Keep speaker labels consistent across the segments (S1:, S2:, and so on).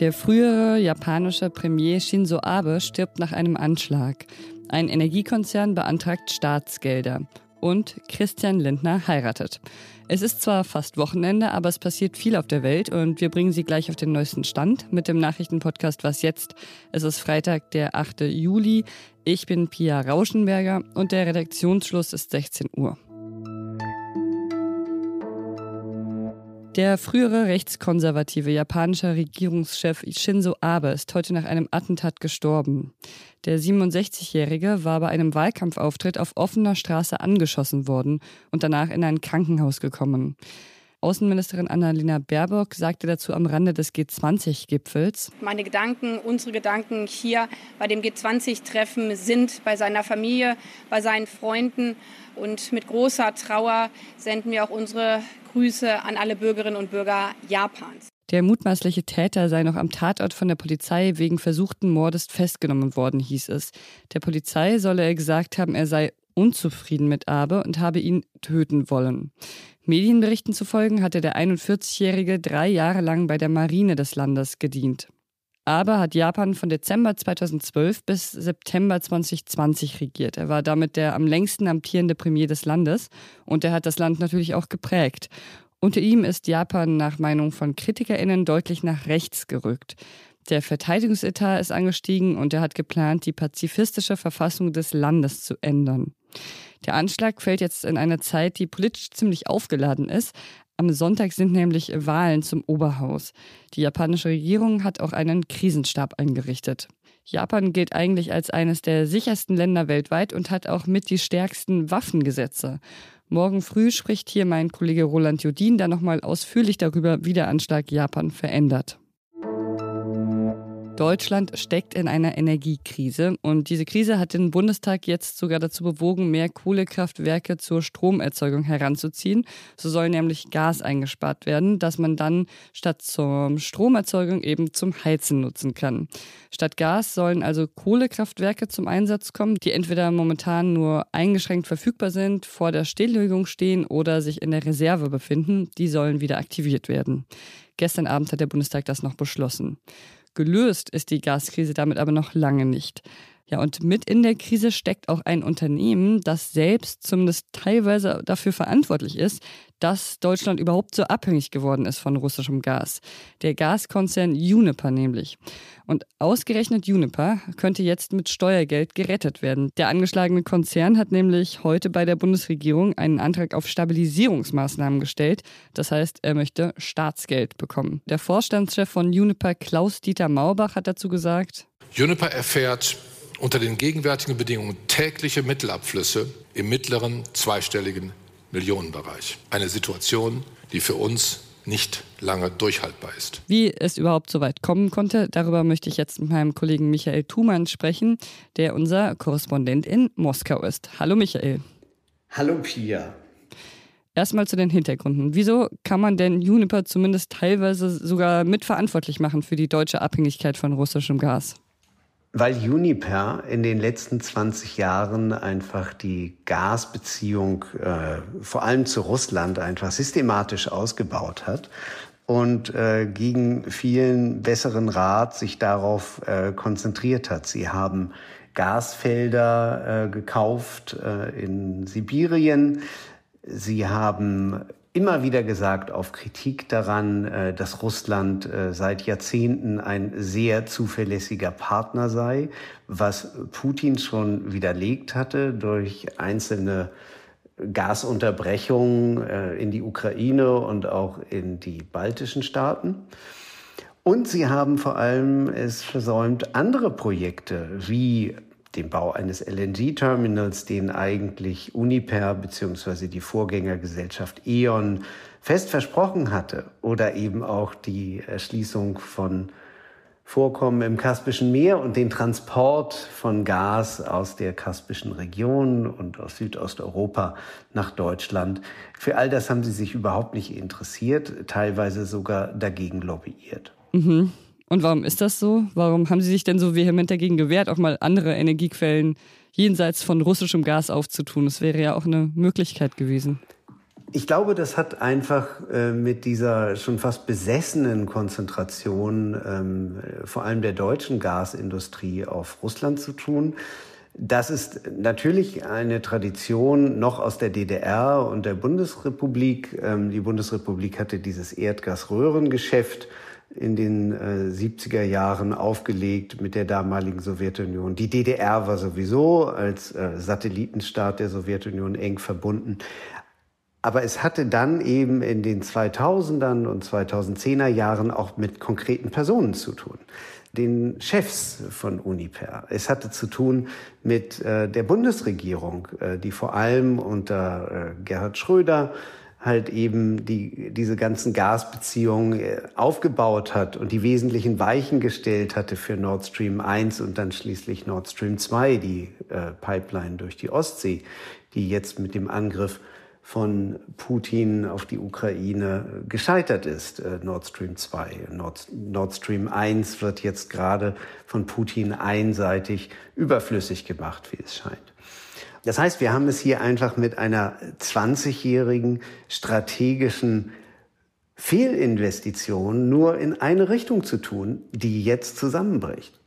S1: Der frühere japanische Premier Shinzo Abe stirbt nach einem Anschlag. Ein Energiekonzern beantragt Staatsgelder. Und Christian Lindner heiratet. Es ist zwar fast Wochenende, aber es passiert viel auf der Welt und wir bringen Sie gleich auf den neuesten Stand mit dem Nachrichtenpodcast Was jetzt? Es ist Freitag, der 8. Juli. Ich bin Pia Rauschenberger und der Redaktionsschluss ist 16 Uhr. Der frühere rechtskonservative japanische Regierungschef Shinzo Abe ist heute nach einem Attentat gestorben. Der 67-Jährige war bei einem Wahlkampfauftritt auf offener Straße angeschossen worden und danach in ein Krankenhaus gekommen. Außenministerin Annalena Baerbock sagte dazu am Rande des G20-Gipfels.
S2: Meine Gedanken, unsere Gedanken hier bei dem G20-Treffen sind bei seiner Familie, bei seinen Freunden. Und mit großer Trauer senden wir auch unsere Grüße an alle Bürgerinnen und Bürger Japans.
S1: Der mutmaßliche Täter sei noch am Tatort von der Polizei wegen versuchten Mordes festgenommen worden, hieß es. Der Polizei solle er gesagt haben, er sei unzufrieden mit Abe und habe ihn töten wollen. Medienberichten zufolge hatte der 41-Jährige drei Jahre lang bei der Marine des Landes gedient. Abe hat Japan von Dezember 2012 bis September 2020 regiert. Er war damit der am längsten amtierende Premier des Landes und er hat das Land natürlich auch geprägt. Unter ihm ist Japan nach Meinung von KritikerInnen deutlich nach rechts gerückt. Der Verteidigungsetat ist angestiegen und er hat geplant, die pazifistische Verfassung des Landes zu ändern. Der Anschlag fällt jetzt in eine Zeit, die politisch ziemlich aufgeladen ist. Am Sonntag sind nämlich Wahlen zum Oberhaus. Die japanische Regierung hat auch einen Krisenstab eingerichtet. Japan gilt eigentlich als eines der sichersten Länder weltweit und hat auch mit die stärksten Waffengesetze. Morgen früh spricht hier mein Kollege Roland Jodin dann nochmal ausführlich darüber, wie der Anschlag Japan verändert. Deutschland steckt in einer Energiekrise und diese Krise hat den Bundestag jetzt sogar dazu bewogen, mehr Kohlekraftwerke zur Stromerzeugung heranzuziehen. So soll nämlich Gas eingespart werden, das man dann statt zur Stromerzeugung eben zum Heizen nutzen kann. Statt Gas sollen also Kohlekraftwerke zum Einsatz kommen, die entweder momentan nur eingeschränkt verfügbar sind, vor der Stilllegung stehen oder sich in der Reserve befinden. Die sollen wieder aktiviert werden. Gestern Abend hat der Bundestag das noch beschlossen. Gelöst ist die Gaskrise damit aber noch lange nicht. Ja, und mit in der Krise steckt auch ein Unternehmen, das selbst zumindest teilweise dafür verantwortlich ist, dass Deutschland überhaupt so abhängig geworden ist von russischem Gas. Der Gaskonzern Uniper nämlich. Und ausgerechnet Uniper könnte jetzt mit Steuergeld gerettet werden. Der angeschlagene Konzern hat nämlich heute bei der Bundesregierung einen Antrag auf Stabilisierungsmaßnahmen gestellt. Das heißt, er möchte Staatsgeld bekommen. Der Vorstandschef von Uniper, Klaus-Dieter Maubach, hat dazu gesagt,
S3: Uniper erfährt unter den gegenwärtigen Bedingungen tägliche Mittelabflüsse im mittleren zweistelligen Millionenbereich. Eine Situation, die für uns nicht lange durchhaltbar ist.
S1: Wie es überhaupt so weit kommen konnte, darüber möchte ich jetzt mit meinem Kollegen Michael Thumann sprechen, der unser Korrespondent in Moskau ist. Hallo Michael.
S4: Hallo Pia.
S1: Erstmal zu den Hintergründen. Wieso kann man denn Juniper zumindest teilweise sogar mitverantwortlich machen für die deutsche Abhängigkeit von russischem Gas?
S4: Weil Uniper in den letzten 20 Jahren einfach die Gasbeziehung äh, vor allem zu Russland einfach systematisch ausgebaut hat und äh, gegen vielen besseren Rat sich darauf äh, konzentriert hat. Sie haben Gasfelder äh, gekauft äh, in Sibirien. Sie haben immer wieder gesagt auf Kritik daran, äh, dass Russland äh, seit Jahrzehnten ein sehr zuverlässiger Partner sei, was Putin schon widerlegt hatte durch einzelne Gasunterbrechungen äh, in die Ukraine und auch in die baltischen Staaten. Und sie haben vor allem es versäumt, andere Projekte wie dem Bau eines LNG-Terminals, den eigentlich Uniper bzw. die Vorgängergesellschaft E.ON fest versprochen hatte, oder eben auch die Erschließung von Vorkommen im Kaspischen Meer und den Transport von Gas aus der Kaspischen Region und aus Südosteuropa nach Deutschland. Für all das haben sie sich überhaupt nicht interessiert, teilweise sogar dagegen lobbyiert.
S1: Mhm. Und warum ist das so? Warum haben Sie sich denn so vehement dagegen gewehrt, auch mal andere Energiequellen jenseits von russischem Gas aufzutun? Das wäre ja auch eine Möglichkeit gewesen.
S4: Ich glaube, das hat einfach äh, mit dieser schon fast besessenen Konzentration ähm, vor allem der deutschen Gasindustrie auf Russland zu tun. Das ist natürlich eine Tradition noch aus der DDR und der Bundesrepublik. Ähm, die Bundesrepublik hatte dieses Erdgasröhrengeschäft in den äh, 70er Jahren aufgelegt mit der damaligen Sowjetunion. Die DDR war sowieso als äh, Satellitenstaat der Sowjetunion eng verbunden. Aber es hatte dann eben in den 2000ern und 2010er Jahren auch mit konkreten Personen zu tun. Den Chefs von Uniper. Es hatte zu tun mit äh, der Bundesregierung, äh, die vor allem unter äh, Gerhard Schröder halt eben die, diese ganzen Gasbeziehungen äh, aufgebaut hat und die wesentlichen Weichen gestellt hatte für Nord Stream 1 und dann schließlich Nord Stream 2, die äh, Pipeline durch die Ostsee, die jetzt mit dem Angriff von Putin auf die Ukraine gescheitert ist, äh, Nord Stream 2. Nord, Nord Stream 1 wird jetzt gerade von Putin einseitig überflüssig gemacht, wie es scheint. Das heißt, wir haben es hier einfach mit einer 20-jährigen strategischen Fehlinvestition nur in eine Richtung zu tun, die jetzt zusammenbricht.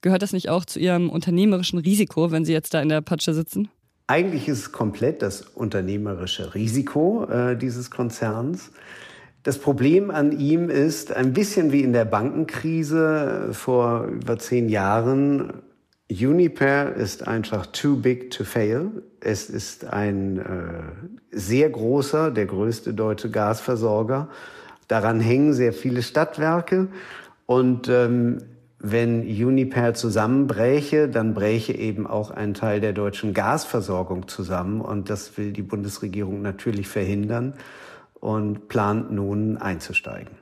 S1: Gehört das nicht auch zu Ihrem unternehmerischen Risiko, wenn Sie jetzt da in der Patsche sitzen?
S4: Eigentlich ist es komplett das unternehmerische Risiko äh, dieses Konzerns. Das Problem an ihm ist, ein bisschen wie in der Bankenkrise vor über zehn Jahren, Uniper ist einfach too big to fail. Es ist ein äh, sehr großer, der größte deutsche Gasversorger. Daran hängen sehr viele Stadtwerke und ähm, wenn Uniper zusammenbräche, dann bräche eben auch ein Teil der deutschen Gasversorgung zusammen. Und das will die Bundesregierung natürlich verhindern und plant nun einzusteigen.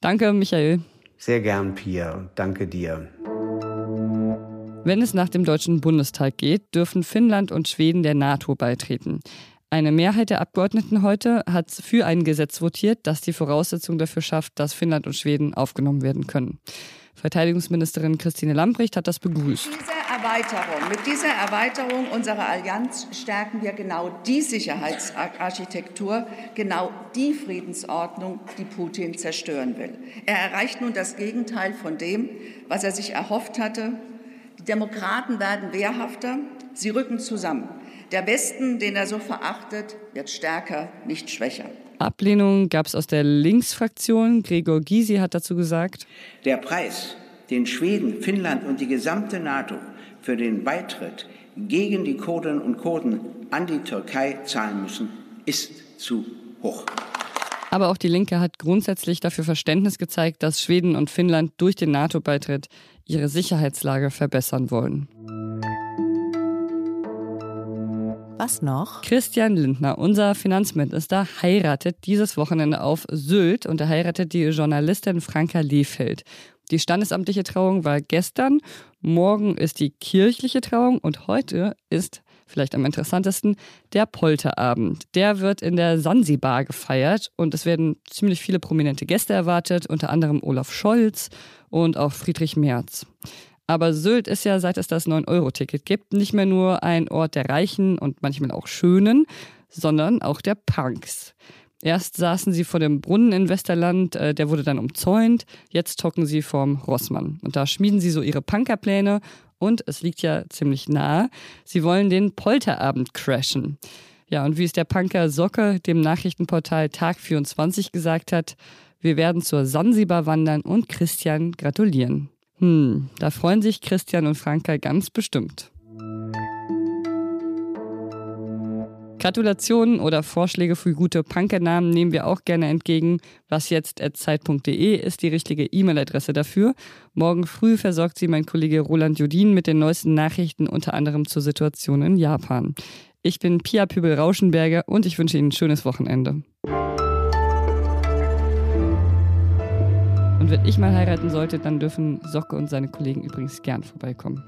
S1: Danke, Michael.
S4: Sehr gern, Pia. Danke dir.
S1: Wenn es nach dem Deutschen Bundestag geht, dürfen Finnland und Schweden der NATO beitreten. Eine Mehrheit der Abgeordneten heute hat für ein Gesetz votiert, das die Voraussetzung dafür schafft, dass Finnland und Schweden aufgenommen werden können. Verteidigungsministerin Christine Lambrecht hat das begrüßt.
S5: Mit dieser Erweiterung, mit dieser Erweiterung unserer Allianz stärken wir genau die Sicherheitsarchitektur, genau die Friedensordnung, die Putin zerstören will. Er erreicht nun das Gegenteil von dem, was er sich erhofft hatte. Die Demokraten werden wehrhafter, sie rücken zusammen. Der Westen, den er so verachtet, wird stärker, nicht schwächer.
S1: Ablehnung gab es aus der Linksfraktion. Gregor Gysi hat dazu gesagt,
S6: der Preis, den Schweden, Finnland und die gesamte NATO für den Beitritt gegen die Kurden und Kurden an die Türkei zahlen müssen, ist zu hoch.
S1: Aber auch die Linke hat grundsätzlich dafür Verständnis gezeigt, dass Schweden und Finnland durch den NATO-Beitritt ihre Sicherheitslage verbessern wollen.
S7: Was noch?
S1: Christian Lindner, unser Finanzminister, heiratet dieses Wochenende auf Sylt und er heiratet die Journalistin Franka Lehfeld. Die standesamtliche Trauung war gestern, morgen ist die kirchliche Trauung und heute ist vielleicht am interessantesten, der Polterabend. Der wird in der Sansibar gefeiert und es werden ziemlich viele prominente Gäste erwartet, unter anderem Olaf Scholz und auch Friedrich Merz. Aber Sylt ist ja, seit es das 9-Euro-Ticket gibt, nicht mehr nur ein Ort der Reichen und manchmal auch Schönen, sondern auch der Punks. Erst saßen sie vor dem Brunnen in Westerland, äh, der wurde dann umzäunt. Jetzt hocken sie vorm Rossmann. Und da schmieden sie so ihre Punkerpläne. Und es liegt ja ziemlich nahe, sie wollen den Polterabend crashen. Ja, und wie es der Punker Socke dem Nachrichtenportal Tag 24 gesagt hat, wir werden zur Sansibar wandern und Christian gratulieren. Hm, da freuen sich Christian und Franka ganz bestimmt. Gratulationen oder Vorschläge für gute Punkernamen nehmen wir auch gerne entgegen. Was jetzt zeit.de ist die richtige E-Mail-Adresse dafür. Morgen früh versorgt sie mein Kollege Roland Judin mit den neuesten Nachrichten, unter anderem zur Situation in Japan. Ich bin Pia Pübel-Rauschenberger und ich wünsche Ihnen ein schönes Wochenende. Und wenn ich mal heiraten sollte, dann dürfen Socke und seine Kollegen übrigens gern vorbeikommen.